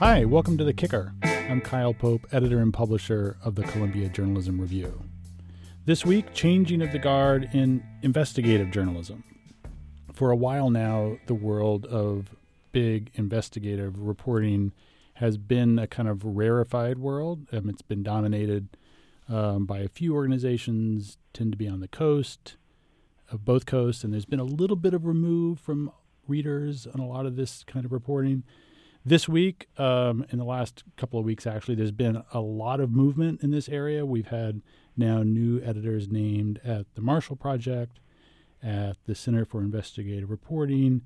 Hi, welcome to The Kicker. I'm Kyle Pope, editor and publisher of the Columbia Journalism Review. This week, changing of the guard in investigative journalism. For a while now, the world of big investigative reporting has been a kind of rarefied world. Um, it's been dominated um, by a few organizations, tend to be on the coast, of both coasts, and there's been a little bit of remove from readers on a lot of this kind of reporting. This week, um, in the last couple of weeks, actually, there's been a lot of movement in this area. We've had now new editors named at the Marshall Project, at the Center for Investigative Reporting,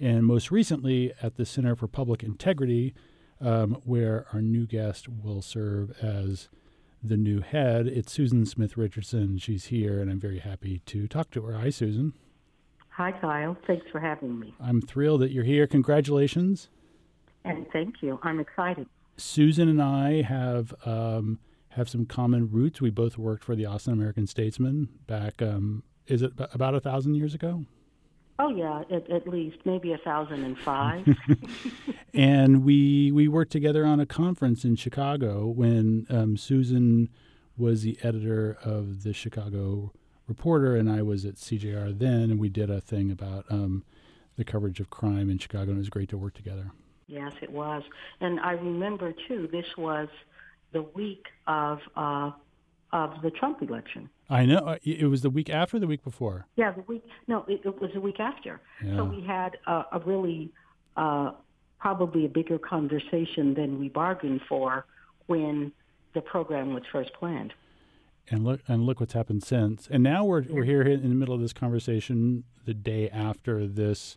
and most recently at the Center for Public Integrity, um, where our new guest will serve as the new head. It's Susan Smith Richardson. She's here, and I'm very happy to talk to her. Hi, Susan. Hi, Kyle. Thanks for having me. I'm thrilled that you're here. Congratulations. And thank you. I'm excited. Susan and I have um, have some common roots. We both worked for the Austin American Statesman back. Um, is it about a thousand years ago? Oh yeah, at, at least maybe a thousand and five. and we we worked together on a conference in Chicago when um, Susan was the editor of the Chicago Reporter, and I was at CJR then, and we did a thing about um, the coverage of crime in Chicago, and it was great to work together. Yes, it was, and I remember too. This was the week of uh, of the Trump election. I know uh, it was the week after, the week before. Yeah, the week. No, it, it was the week after. Yeah. So we had a, a really uh, probably a bigger conversation than we bargained for when the program was first planned. And look, and look what's happened since. And now we're we're here in the middle of this conversation the day after this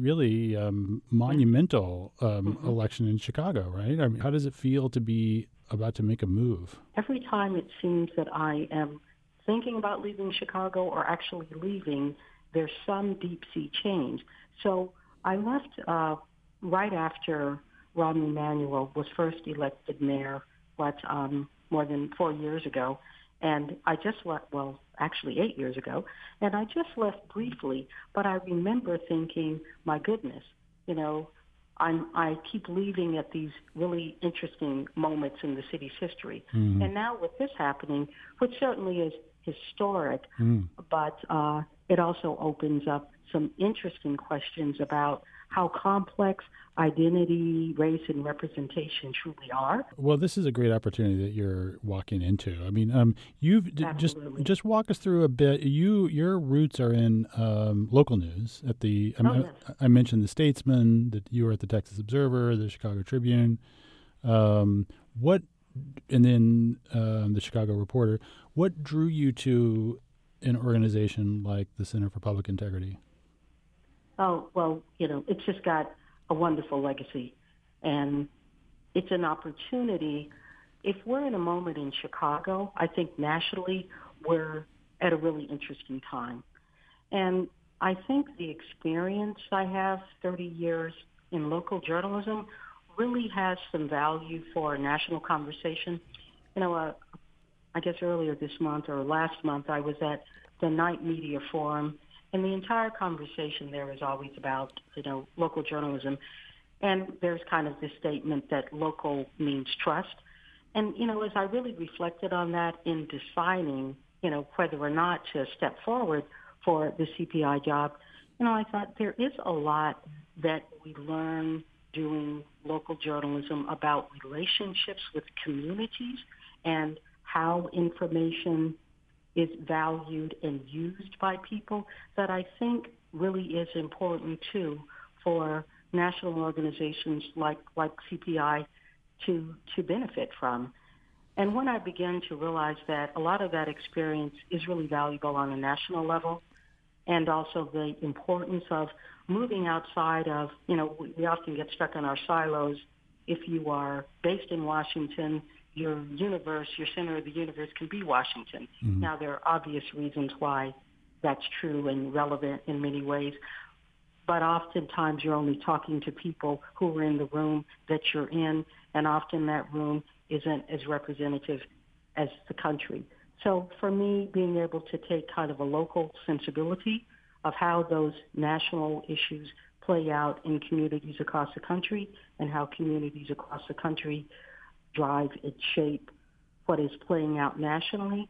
really um, monumental um, mm-hmm. election in Chicago, right? I mean, how does it feel to be about to make a move? Every time it seems that I am thinking about leaving Chicago or actually leaving, there's some deep sea change. So I left uh, right after Rahm Emanuel was first elected mayor, what, um, more than four years ago. And I just left, well, actually eight years ago, and I just left briefly, but I remember thinking, my goodness, you know, I'm, I keep leaving at these really interesting moments in the city's history. Mm-hmm. And now with this happening, which certainly is historic, mm. but uh, it also opens up some interesting questions about how complex identity, race, and representation truly are. Well, this is a great opportunity that you're walking into. I mean, um, you've d- just just walk us through a bit. You your roots are in um, local news at the. I, oh, yes. I, I, mentioned the Statesman. That you were at the Texas Observer, the Chicago Tribune. Um, what and then um, the Chicago Reporter. What drew you to an organization like the Center for Public Integrity? Oh well, you know, it's just got a wonderful legacy, and it's an opportunity. If we're in a moment in Chicago, I think nationally we're at a really interesting time, and I think the experience I have, 30 years in local journalism, really has some value for a national conversation. You know, uh, I guess earlier this month or last month, I was at the Knight Media Forum, and the entire conversation there is always about, you know, local journalism. And there's kind of this statement that local means trust. And, you know, as I really reflected on that in deciding, you know, whether or not to step forward for the CPI job, you know, I thought there is a lot that we learn doing local journalism about relationships with communities and how information is valued and used by people that I think really is important too for national organizations like, like CPI to, to benefit from. And when I began to realize that a lot of that experience is really valuable on a national level and also the importance of moving outside of, you know, we often get stuck in our silos. If you are based in Washington, your universe, your center of the universe can be Washington. Mm-hmm. Now, there are obvious reasons why that's true and relevant in many ways, but oftentimes you're only talking to people who are in the room that you're in, and often that room isn't as representative as the country. So for me, being able to take kind of a local sensibility of how those national issues play out in communities across the country and how communities across the country drive and shape what is playing out nationally.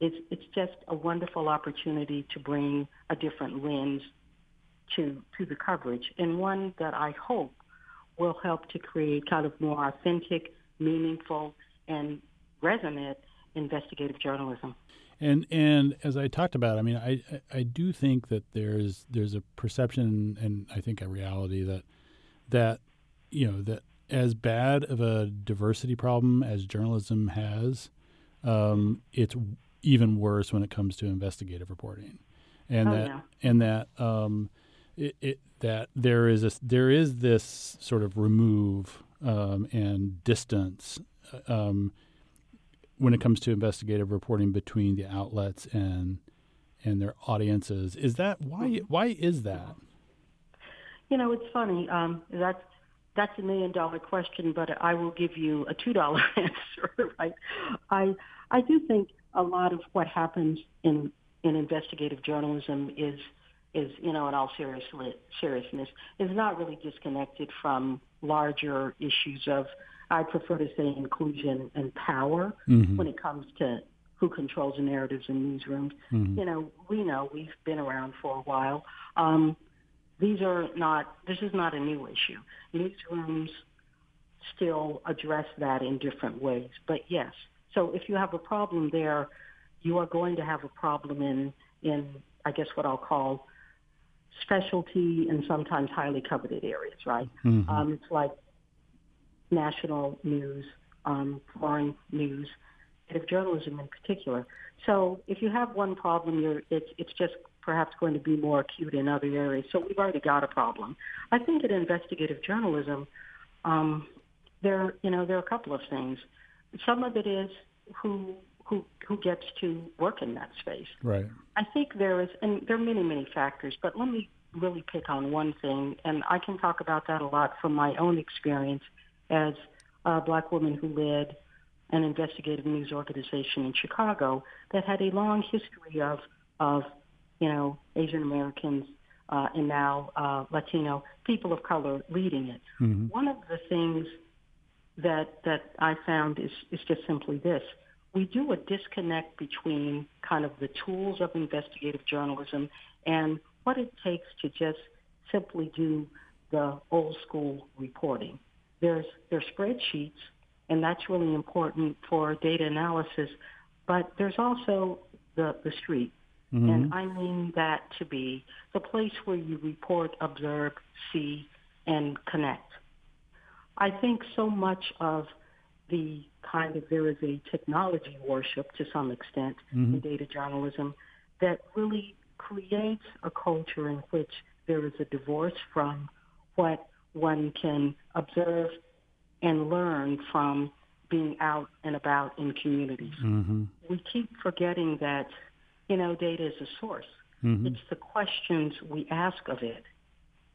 It's, it's just a wonderful opportunity to bring a different lens to, to the coverage and one that I hope will help to create kind of more authentic, meaningful, and resonant investigative journalism. And and as I talked about, I mean, I I do think that there's there's a perception and I think a reality that that you know that as bad of a diversity problem as journalism has, um, it's even worse when it comes to investigative reporting, and oh, that yeah. and that um, it, it, that there is a, there is this sort of remove um, and distance uh, um, when it comes to investigative reporting between the outlets and and their audiences. Is that why? Why is that? You know, it's funny. Um, that's that's a million dollar question, but I will give you a two dollar answer. Right? I I do think a lot of what happens in in investigative journalism is is you know in all seriousness seriousness is not really disconnected from larger issues of I prefer to say inclusion and power mm-hmm. when it comes to who controls the narratives in newsrooms. Mm-hmm. You know, we know we've been around for a while. Um, these are not. This is not a new issue. Newsrooms still address that in different ways. But yes, so if you have a problem there, you are going to have a problem in in I guess what I'll call specialty and sometimes highly coveted areas, right? Mm-hmm. Um, it's like national news, um, foreign news, and journalism in particular. So if you have one problem, you're, it's, it's just perhaps going to be more acute in other areas. So we've already got a problem. I think in investigative journalism, um, there, you know, there are a couple of things. Some of it is who who who gets to work in that space. Right. I think there is, and there are many many factors, but let me really pick on one thing, and I can talk about that a lot from my own experience as a black woman who led an investigative news organization in Chicago that had a long history of of you know Asian Americans uh, and now uh, Latino people of color leading it. Mm-hmm. One of the things that that I found is is just simply this: we do a disconnect between kind of the tools of investigative journalism and what it takes to just simply do the old school reporting. There's there's spreadsheets, and that's really important for data analysis. But there's also the the street, mm-hmm. and I mean that to be the place where you report, observe, see, and connect. I think so much of the kind of there is a technology worship to some extent mm-hmm. in data journalism that really creates a culture in which there is a divorce from what one can observe and learn from being out and about in communities. Mm-hmm. We keep forgetting that, you know, data is a source. Mm-hmm. It's the questions we ask of it.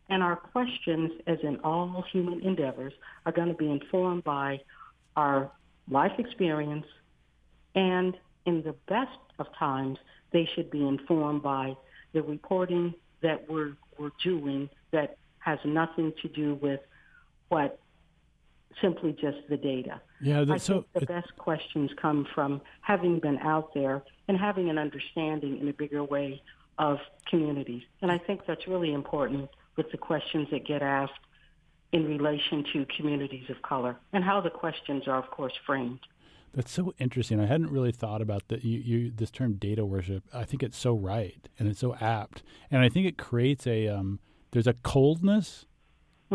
And our questions, as in all human endeavors, are going to be informed by our life experience and in the best of times, they should be informed by the reporting that we're, we're doing that has nothing to do with what simply just the data. Yeah, I so. think the best questions come from having been out there and having an understanding in a bigger way of communities. And I think that's really important with the questions that get asked in relation to communities of color and how the questions are, of course, framed. That's so interesting. I hadn't really thought about that. You, you, this term data worship. I think it's so right and it's so apt, and I think it creates a um, there's a coldness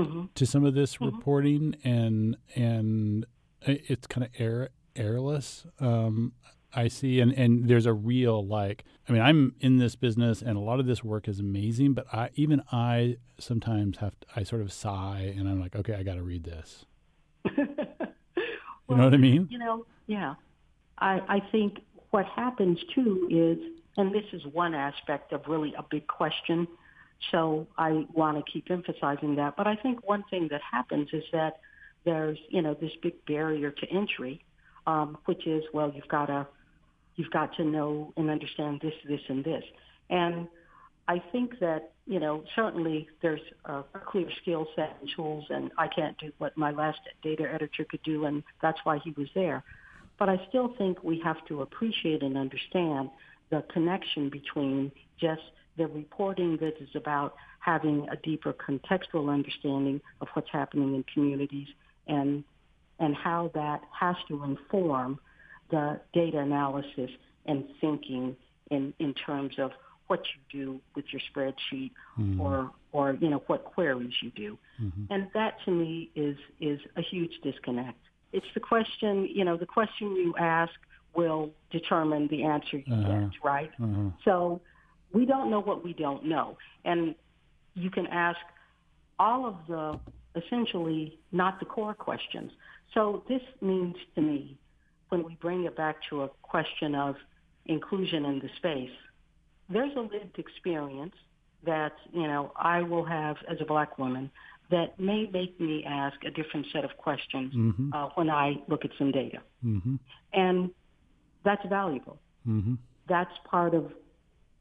hmm to some of this Mhm. reporting, and and it's kind of air airless. Um, I see, and and there's a real like. I mean, I'm in this business, and a lot of this work is amazing, but I even I sometimes have to, I sort of sigh, and I'm like, okay, I got to read this. You know what I mean? You know, yeah. I, I think what happens too is, and this is one aspect of really a big question, so I want to keep emphasizing that. But I think one thing that happens is that there's, you know, this big barrier to entry, um, which is, well, you've got to, you've got to know and understand this, this, and this. And I think that you know, certainly there's a, a clear skill set and tools, and I can't do what my last data editor could do, and that's why he was there. But I still think we have to appreciate and understand the connection between just the reporting that is about having a deeper contextual understanding of what's happening in communities and and how that has to inform the data analysis and thinking in, in terms of what you do with your spreadsheet mm-hmm. or or you know what queries you do. Mm-hmm. And that to me is is a huge disconnect. It's the question, you know, the question you ask will determine the answer you uh-huh. get, right? Uh-huh. So we don't know what we don't know. And you can ask all of the essentially not the core questions. So this means to me, when we bring it back to a question of inclusion in the space, there's a lived experience that, you know, I will have as a black woman that may make me ask a different set of questions mm-hmm. uh, when I look at some data. Mm-hmm. And that's valuable. Mm-hmm. That's part of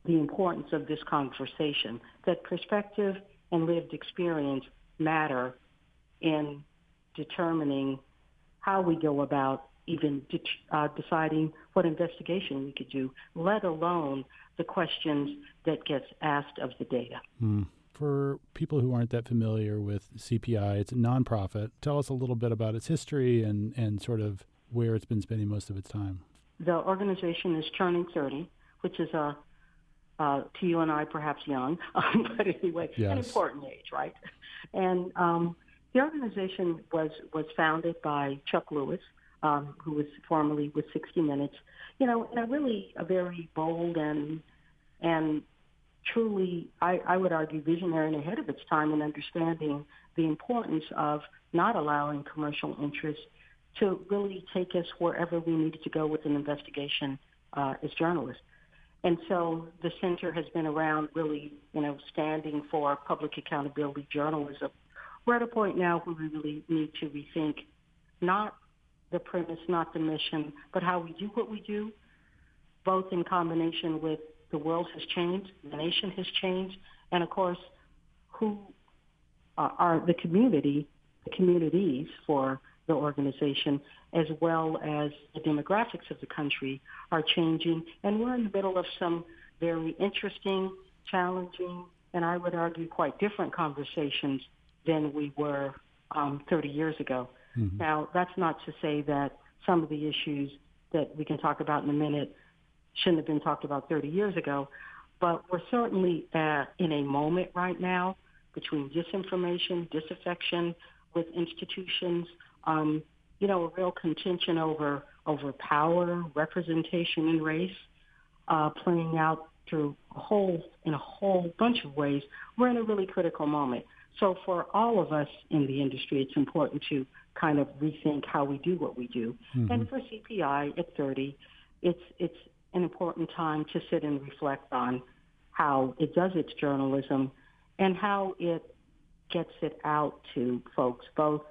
the importance of this conversation, that perspective and lived experience matter in determining how we go about even de- uh, deciding what investigation we could do, let alone the questions that gets asked of the data. Mm. For people who aren't that familiar with CPI, it's a nonprofit. Tell us a little bit about its history and, and sort of where it's been spending most of its time. The organization is turning 30, which is a uh, to you and I perhaps young, um, but anyway, yes. an important age, right? And um, the organization was was founded by Chuck Lewis, um, who was formerly with 60 Minutes. You know, in a really a very bold and and truly, I, I would argue, visionary and ahead of its time in understanding the importance of not allowing commercial interests to really take us wherever we needed to go with an investigation uh, as journalists. And so the center has been around really, you know, standing for public accountability journalism. We're at a point now where we really need to rethink not the premise, not the mission, but how we do what we do, both in combination with the world has changed, the nation has changed, and of course, who are the community, the communities for the organization, as well as the demographics of the country are changing. And we're in the middle of some very interesting, challenging, and I would argue quite different conversations than we were um, 30 years ago. Mm-hmm. Now, that's not to say that some of the issues that we can talk about in a minute shouldn't have been talked about 30 years ago, but we're certainly at, in a moment right now between disinformation, disaffection with institutions, um, you know, a real contention over over power, representation, and race, uh, playing out through a whole in a whole bunch of ways. We're in a really critical moment. So for all of us in the industry, it's important to kind of rethink how we do what we do. Mm-hmm. And for CPI at 30, it's it's an important time to sit and reflect on how it does its journalism and how it gets it out to folks, both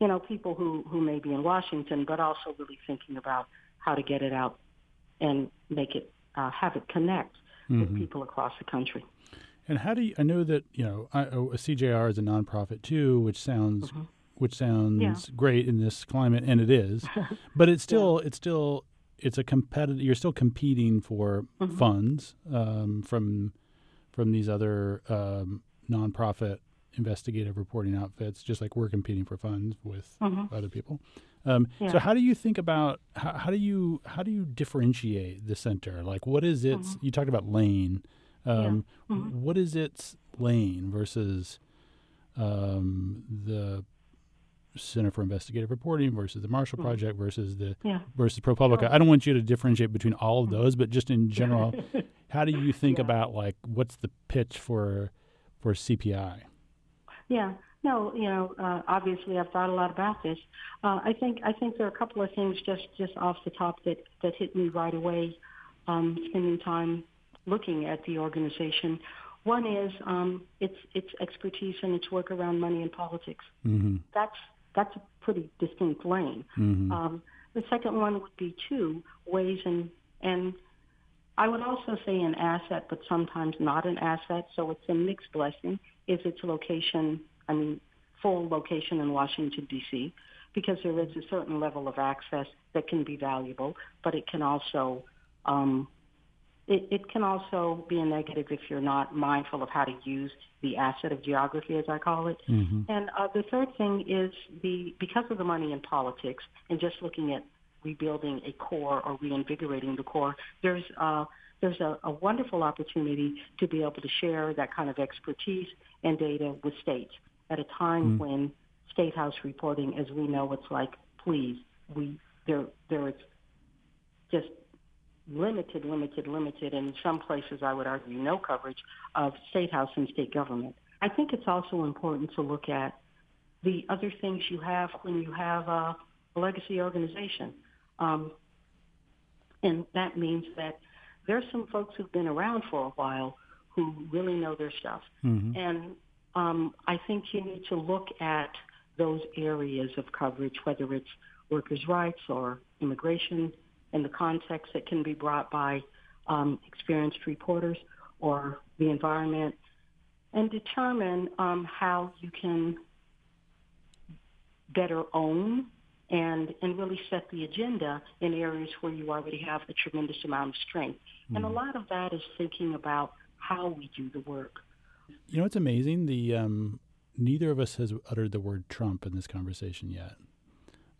you know, people who, who may be in Washington, but also really thinking about how to get it out and make it, uh, have it connect mm-hmm. with people across the country. And how do you, I know that, you know, I, oh, CJR is a nonprofit too, which sounds, mm-hmm. which sounds yeah. great in this climate, and it is, but it's still, yeah. it's still, it's a competitive, you're still competing for mm-hmm. funds um, from, from these other um, nonprofit investigative reporting outfits, just like we're competing for funds with mm-hmm. other people. Um, yeah. So how do you think about how, how, do you how do you differentiate the center? Like, what is its? Mm-hmm. You talked about lane. Um, yeah. mm-hmm. what is its lane versus um, the Center for Investigative Reporting versus the Marshall mm-hmm. Project versus the yeah. versus ProPublica. Sure. I don't want you to differentiate between all of mm-hmm. those, but just in general, how do you think about like what's the pitch for for CPI? Yeah. No, you know, uh, obviously I've thought a lot about this. Uh, I think I think there are a couple of things just just off the top that that hit me right away. Um, spending time looking at the organization. One is um, its its expertise and its work around money and politics. Mm-hmm. That's that's a pretty distinct lane. Mm-hmm. Um, the second one would be two ways and and I would also say an asset, but sometimes not an asset. So it's a mixed blessing. Is its location, I mean, full location in Washington, D.C., because there is a certain level of access that can be valuable, but it can also um, it, it can also be a negative if you're not mindful of how to use the asset of geography, as I call it. Mm-hmm. And uh, the third thing is the because of the money in politics and just looking at rebuilding a core or reinvigorating the core, there's uh, there's a, a wonderful opportunity to be able to share that kind of expertise and data with states at a time mm-hmm. when state house reporting, as we know, it's like, please, we there there is just limited, limited, limited, and in some places I would argue no coverage of state house and state government. I think it's also important to look at the other things you have when you have a legacy organization. Um, and that means that there's some folks who've been around for a while who really know their stuff. Mm-hmm. And um, I think you need to look at those areas of coverage, whether it's workers' rights or immigration, in the context that can be brought by um, experienced reporters or the environment, and determine um, how you can better own and and really set the agenda in areas where you already have a tremendous amount of strength. Mm-hmm. And a mm-hmm. lot of that is thinking about how we do the work. You know, it's amazing. The um, neither of us has uttered the word Trump in this conversation yet.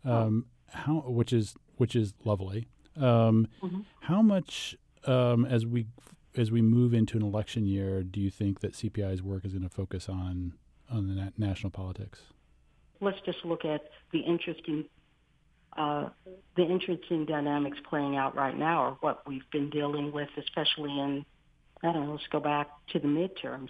Oh. Um, oh. How, which is which is lovely. Um, mm-hmm. How much, um, as we as we move into an election year, do you think that CPI's work is going to focus on on the na- national politics? Let's just look at the interesting uh, the interesting dynamics playing out right now, or what we've been dealing with, especially in I don't know. Let's go back to the midterms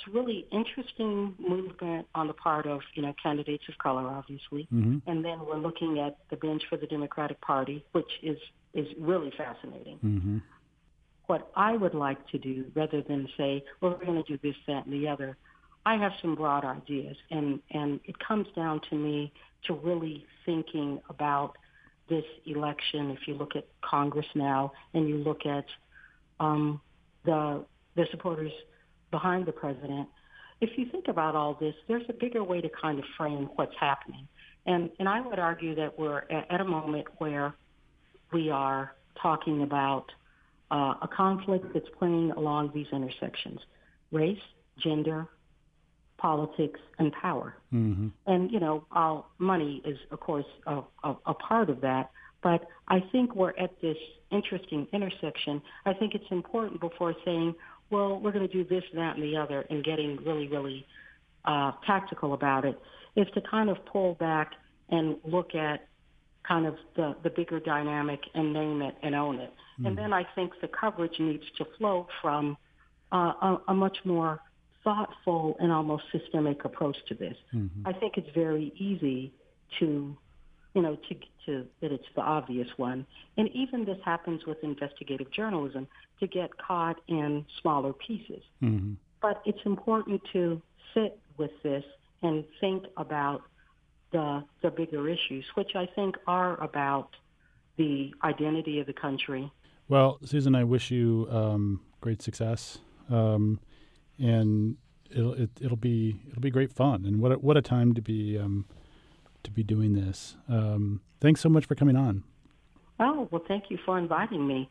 it's a really interesting movement on the part of you know candidates of color, obviously, mm-hmm. and then we're looking at the bench for the Democratic Party, which is is really fascinating. Mm-hmm. What I would like to do, rather than say, well, we're going to do this, that, and the other, I have some broad ideas, and and it comes down to me to really thinking about this election. If you look at Congress now, and you look at um, the the supporters behind the president. If you think about all this, there's a bigger way to kind of frame what's happening. And, and I would argue that we're at a moment where we are talking about uh, a conflict that's playing along these intersections race, gender, politics, and power. Mm-hmm. And, you know, uh, money is, of course, a, a, a part of that. But I think we're at this interesting intersection. I think it's important before saying, well, we're going to do this, that, and the other, and getting really, really uh, tactical about it, is to kind of pull back and look at kind of the, the bigger dynamic and name it and own it. Mm-hmm. And then I think the coverage needs to flow from uh, a, a much more thoughtful and almost systemic approach to this. Mm-hmm. I think it's very easy to you know, to, to that it's the obvious one. And even this happens with investigative journalism to get caught in smaller pieces. Mm-hmm. But it's important to sit with this and think about the the bigger issues, which I think are about the identity of the country. Well, Susan, I wish you um, great success, um, and it'll it, will it will be it'll be great fun. And what a, what a time to be um, to be doing this. Um, thanks so much for coming on. Oh, well, thank you for inviting me.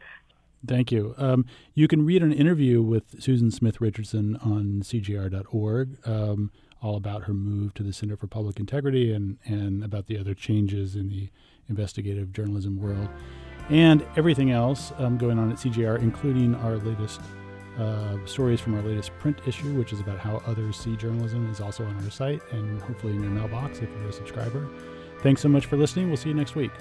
Thank you. Um, you can read an interview with Susan Smith Richardson on CJR.org, um, all about her move to the Center for Public Integrity and, and about the other changes in the investigative journalism world and everything else um, going on at CJR, including our latest uh, stories from our latest print issue, which is about how others see journalism, is also on our site and hopefully in your mailbox if you're a subscriber. Thanks so much for listening. We'll see you next week.